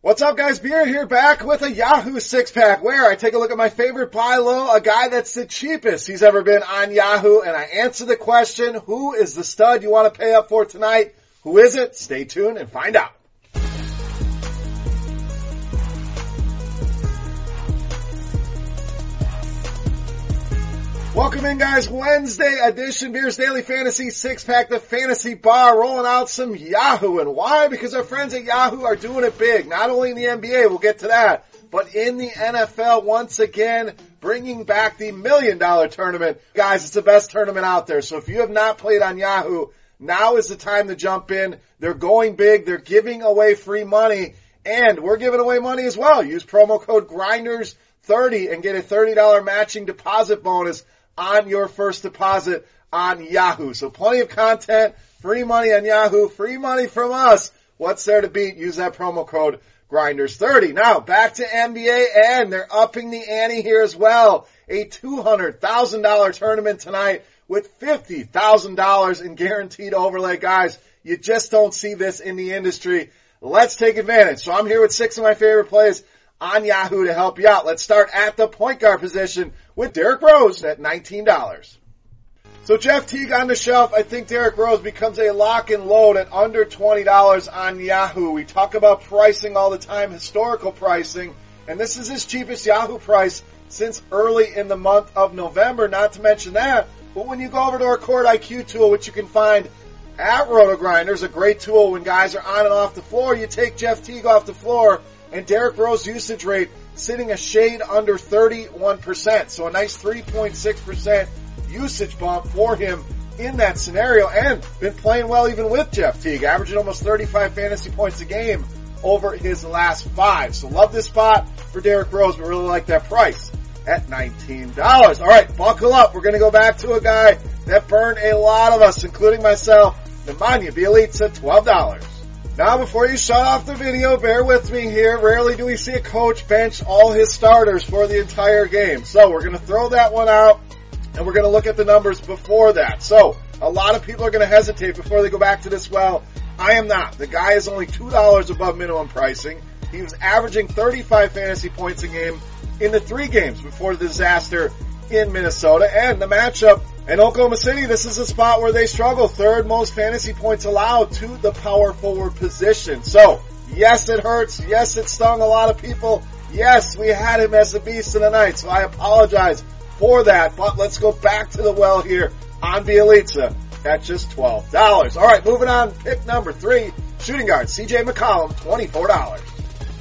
What's up guys, Beer here back with a Yahoo six pack where I take a look at my favorite buy low, a guy that's the cheapest he's ever been on Yahoo and I answer the question, who is the stud you want to pay up for tonight? Who is it? Stay tuned and find out. Welcome in guys, Wednesday edition Beers Daily Fantasy six pack, the fantasy bar rolling out some Yahoo. And why? Because our friends at Yahoo are doing it big. Not only in the NBA, we'll get to that, but in the NFL once again, bringing back the million dollar tournament. Guys, it's the best tournament out there. So if you have not played on Yahoo, now is the time to jump in. They're going big. They're giving away free money and we're giving away money as well. Use promo code GRINDERS30 and get a $30 matching deposit bonus on your first deposit on Yahoo. So plenty of content, free money on Yahoo, free money from us. What's there to beat? Use that promo code Grinders30. Now back to NBA and they're upping the ante here as well. A $200,000 tournament tonight with $50,000 in guaranteed overlay. Guys, you just don't see this in the industry. Let's take advantage. So I'm here with six of my favorite plays on Yahoo to help you out. Let's start at the point guard position with Derrick Rose at $19. So Jeff Teague on the shelf. I think Derrick Rose becomes a lock and load at under $20 on Yahoo. We talk about pricing all the time, historical pricing, and this is his cheapest Yahoo price since early in the month of November, not to mention that. But when you go over to our Court IQ tool, which you can find at RotoGrinders, a great tool when guys are on and off the floor, you take Jeff Teague off the floor and Derrick Rose usage rate sitting a shade under 31%. So a nice 3.6% usage bump for him in that scenario and been playing well even with Jeff Teague, averaging almost 35 fantasy points a game over his last five. So love this spot for Derrick Rose. We really like that price at $19. All right, buckle up. We're going to go back to a guy that burned a lot of us, including myself. Nemanja Bjelica, $12. Now before you shut off the video, bear with me here. Rarely do we see a coach bench all his starters for the entire game. So we're going to throw that one out and we're going to look at the numbers before that. So a lot of people are going to hesitate before they go back to this well. I am not. The guy is only $2 above minimum pricing. He was averaging 35 fantasy points a game in the three games before the disaster in Minnesota and the matchup in Oklahoma City, this is a spot where they struggle. Third most fantasy points allowed to the power forward position. So, yes, it hurts. Yes, it stung a lot of people. Yes, we had him as a beast in the night. So I apologize for that. But let's go back to the well here on Bjelica at just $12. All right, moving on. Pick number three, shooting guard CJ McCollum, $24.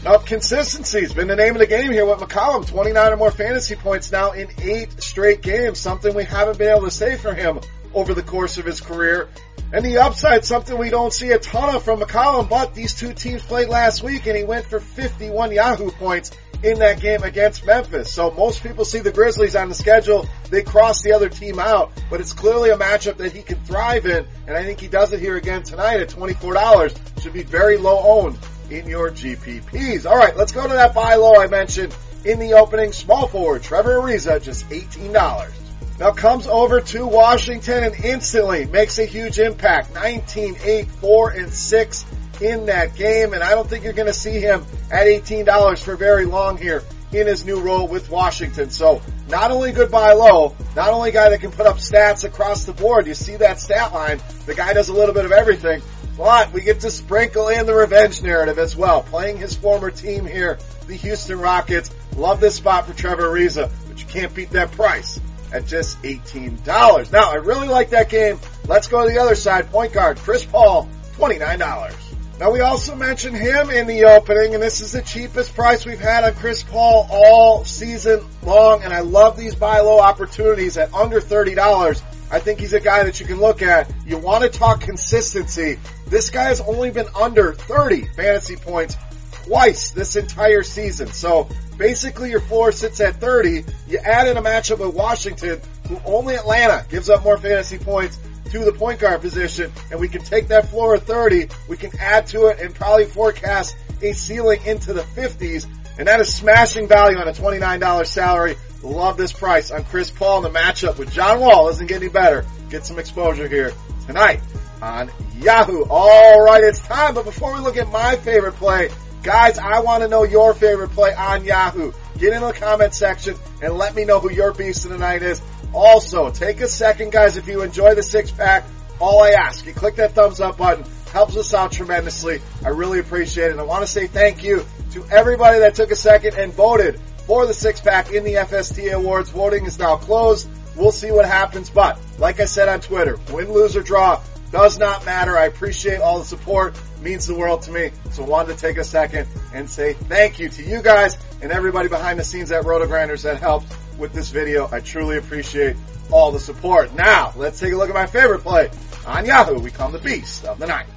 Now, consistency has been the name of the game here with McCollum. 29 or more fantasy points now in eight straight games, something we haven't been able to say for him over the course of his career. And the upside, something we don't see a ton of from McCollum, but these two teams played last week and he went for 51 Yahoo points in that game against Memphis. So most people see the Grizzlies on the schedule. They cross the other team out, but it's clearly a matchup that he can thrive in. And I think he does it here again tonight at $24. Should be very low owned in your GPPs. All right, let's go to that buy low I mentioned in the opening. Small forward Trevor Ariza, just $18. Now comes over to Washington and instantly makes a huge impact. 19, 8, 4, and 6 in that game. And I don't think you're going to see him at $18 for very long here in his new role with Washington. So not only good buy low, not only guy that can put up stats across the board. You see that stat line. The guy does a little bit of everything. But we get to sprinkle in the revenge narrative as well. Playing his former team here, the Houston Rockets. Love this spot for Trevor Ariza, but you can't beat that price at just $18. Now, I really like that game. Let's go to the other side. Point guard, Chris Paul, $29. Now we also mentioned him in the opening, and this is the cheapest price we've had on Chris Paul all season long, and I love these buy low opportunities at under $30. I think he's a guy that you can look at. You want to talk consistency. This guy has only been under 30 fantasy points twice this entire season. So basically your floor sits at 30. You add in a matchup with Washington, who only Atlanta gives up more fantasy points to the point guard position, and we can take that floor of 30, we can add to it and probably forecast a ceiling into the 50s, and that is smashing value on a $29 salary. Love this price on Chris Paul in the matchup with John Wall. Doesn't get any better. Get some exposure here tonight on Yahoo. All right, it's time. But before we look at my favorite play, guys, I want to know your favorite play on Yahoo. Get in the comment section and let me know who your beast of the night is. Also, take a second, guys, if you enjoy the six pack. All I ask, you click that thumbs up button. Helps us out tremendously. I really appreciate it. I want to say thank you to everybody that took a second and voted for the six pack in the FST Awards. Voting is now closed. We'll see what happens, but like I said on Twitter, win, lose, or draw does not matter. I appreciate all the support. Means the world to me. So I wanted to take a second and say thank you to you guys and everybody behind the scenes at RotoGrinders that helped with this video. I truly appreciate all the support. Now, let's take a look at my favorite play. On Yahoo, we call the Beast of the Night.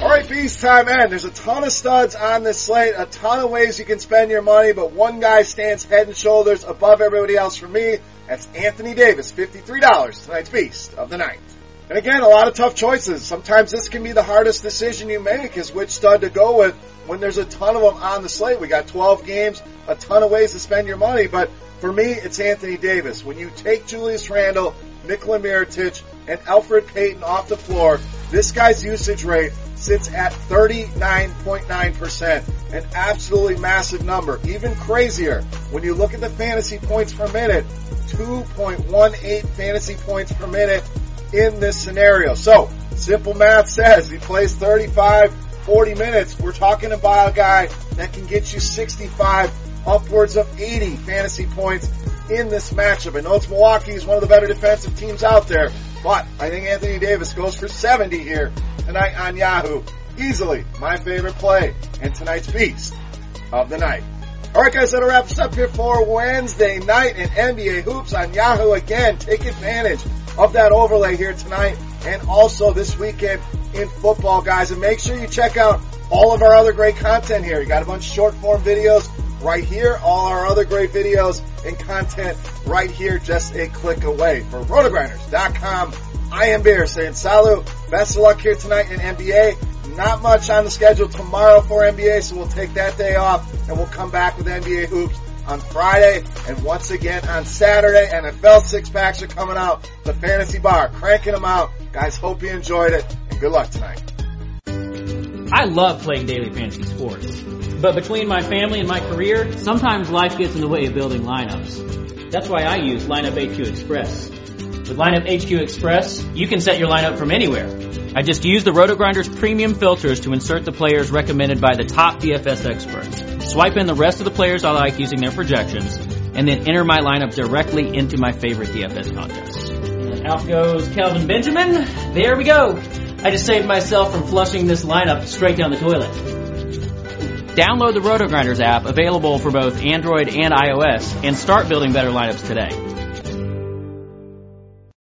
Alright, Beast time and there's a ton of studs on this slate, a ton of ways you can spend your money, but one guy stands head and shoulders above everybody else for me. That's Anthony Davis, $53, tonight's Beast of the Night. And again, a lot of tough choices. Sometimes this can be the hardest decision you make is which stud to go with when there's a ton of them on the slate. We got 12 games, a ton of ways to spend your money, but for me, it's Anthony Davis. When you take Julius Randle, Nikola Mirotic, and Elfrid Payton off the floor, this guy's usage rate sits at 39.9%. An absolutely massive number. Even crazier when you look at the fantasy points per minute, 2.18 fantasy points per minute in this scenario. So, simple math says he plays 35, 40 minutes. We're talking about a guy that can get you 65, upwards of 80 fantasy points in this matchup. I know it's Milwaukee is one of the better defensive teams out there, but I think Anthony Davis goes for 70 here tonight on Yahoo. Easily my favorite play and tonight's beast of the night. Alright guys, that'll wrap us up here for Wednesday night in NBA Hoops on Yahoo again. Take advantage of that overlay here tonight and also this weekend in football guys and make sure you check out all of our other great content here. You got a bunch of short form videos right here, all our other great videos and content right here just a click away. For rotogrinders.com, I am Bear saying salut, best of luck here tonight in NBA. Not much on the schedule tomorrow for NBA, so we'll take that day off and we'll come back with NBA hoops on Friday and once again on Saturday. NFL six packs are coming out. The fantasy bar, cranking them out. Guys, hope you enjoyed it and good luck tonight. I love playing daily fantasy sports. But between my family and my career, sometimes life gets in the way of building lineups. That's why I use Lineup HQ Express. With Lineup HQ Express, you can set your lineup from anywhere. I just use the RotoGrinders premium filters to insert the players recommended by the top DFS experts. Swipe in the rest of the players I like using their projections, and then enter my lineup directly into my favorite DFS contests. And out goes Kelvin Benjamin. There we go. I just saved myself from flushing this lineup straight down the toilet. Download the RotoGrinders app available for both Android and iOS and start building better lineups today.